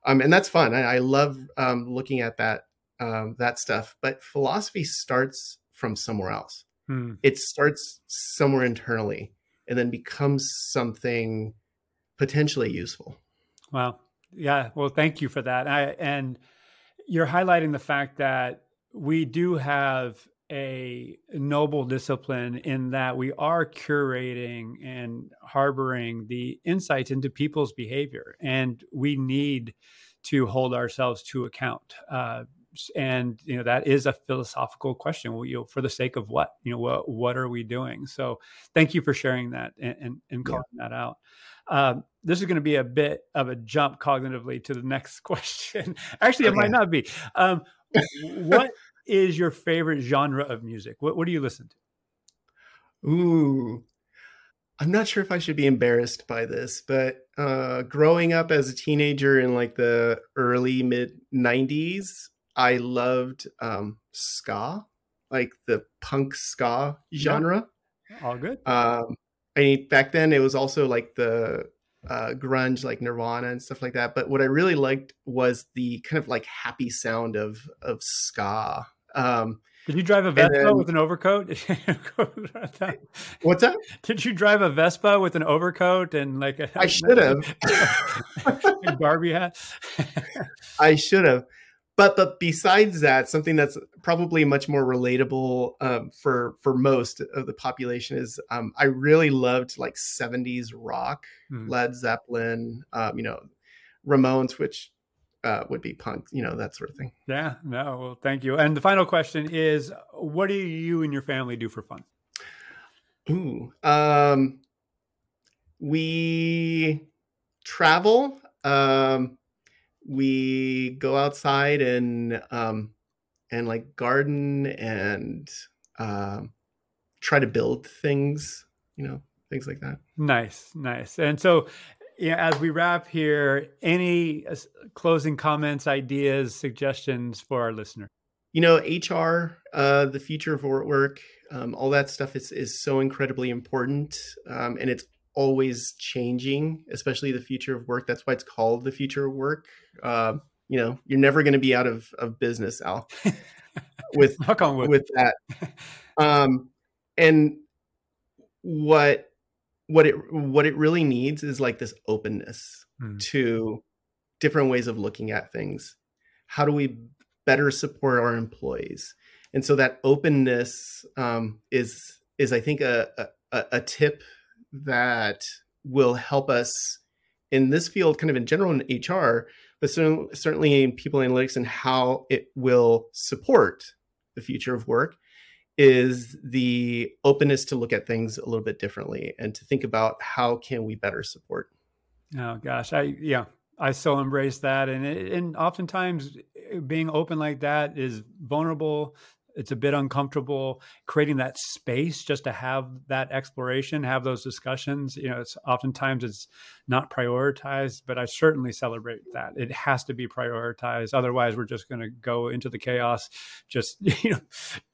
um, and that's fun i, I love um, looking at that um, that stuff but philosophy starts from somewhere else hmm. it starts somewhere internally and then becomes something potentially useful wow yeah well thank you for that I, and you're highlighting the fact that we do have a noble discipline in that we are curating and harboring the insights into people's behavior, and we need to hold ourselves to account. Uh, and you know that is a philosophical question. Well, you know, for the sake of what? You know, what what are we doing? So, thank you for sharing that and and, and calling yeah. that out. Um, this is going to be a bit of a jump cognitively to the next question. Actually, okay. it might not be. Um, what is your favorite genre of music? What, what do you listen to? Ooh, I'm not sure if I should be embarrassed by this, but uh, growing up as a teenager in like the early mid 90s, I loved um, ska, like the punk ska genre. Yeah. All good. Um, I mean, back then it was also like the uh, grunge like Nirvana and stuff like that. But what I really liked was the kind of like happy sound of of ska. Um, Did you drive a Vespa then, with an overcoat? What's that? Did you drive a Vespa with an overcoat and like a, I should have Barbie hat? I should have but but besides that, something that's probably much more relatable um, for for most of the population is um, I really loved like '70s rock, mm. Led Zeppelin, um, you know, Ramones, which uh, would be punk, you know, that sort of thing. Yeah, no, well, thank you. And the final question is, what do you and your family do for fun? Ooh, um, we travel. Um, we go outside and um, and like garden and um, try to build things, you know, things like that. Nice, nice. And so yeah, as we wrap here, any uh, closing comments, ideas, suggestions for our listener? You know, HR, uh, the future of work, um, all that stuff is is so incredibly important, um, and it's always changing, especially the future of work. That's why it's called the future of work. Uh, you know, you're never going to be out of, of business, Al. with with that, um, and what what it what it really needs is like this openness mm. to different ways of looking at things. How do we better support our employees? And so that openness um, is is I think a, a, a tip that will help us in this field, kind of in general in HR, but certainly in people analytics and how it will support the future of work is the openness to look at things a little bit differently and to think about how can we better support. Oh gosh, I yeah, I so embrace that, and it, and oftentimes being open like that is vulnerable it's a bit uncomfortable creating that space just to have that exploration have those discussions. You know it's oftentimes it's not prioritized but i certainly celebrate that. It has to be prioritized. Otherwise we're just going to go into the chaos just you know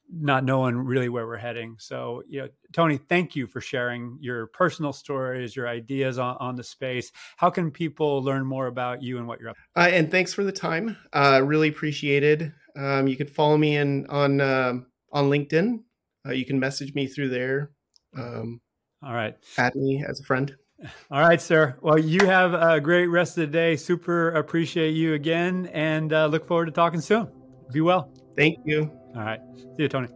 not knowing really where we're heading so you know tony thank you for sharing your personal stories your ideas on, on the space how can people learn more about you and what you're up to? Uh, and thanks for the time uh, really appreciated um, you can follow me in on uh, on LinkedIn. Uh, you can message me through there. Um, All right. Add me as a friend. All right, sir. Well, you have a great rest of the day. Super appreciate you again and uh, look forward to talking soon. Be well. Thank you. All right. See you, Tony.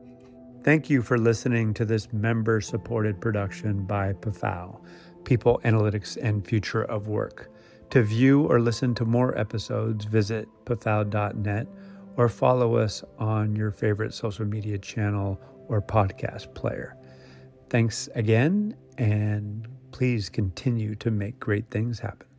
Thank you for listening to this member supported production by PAFOW, People Analytics and Future of Work. To view or listen to more episodes, visit pafao.net or follow us on your favorite social media channel or podcast player. Thanks again, and please continue to make great things happen.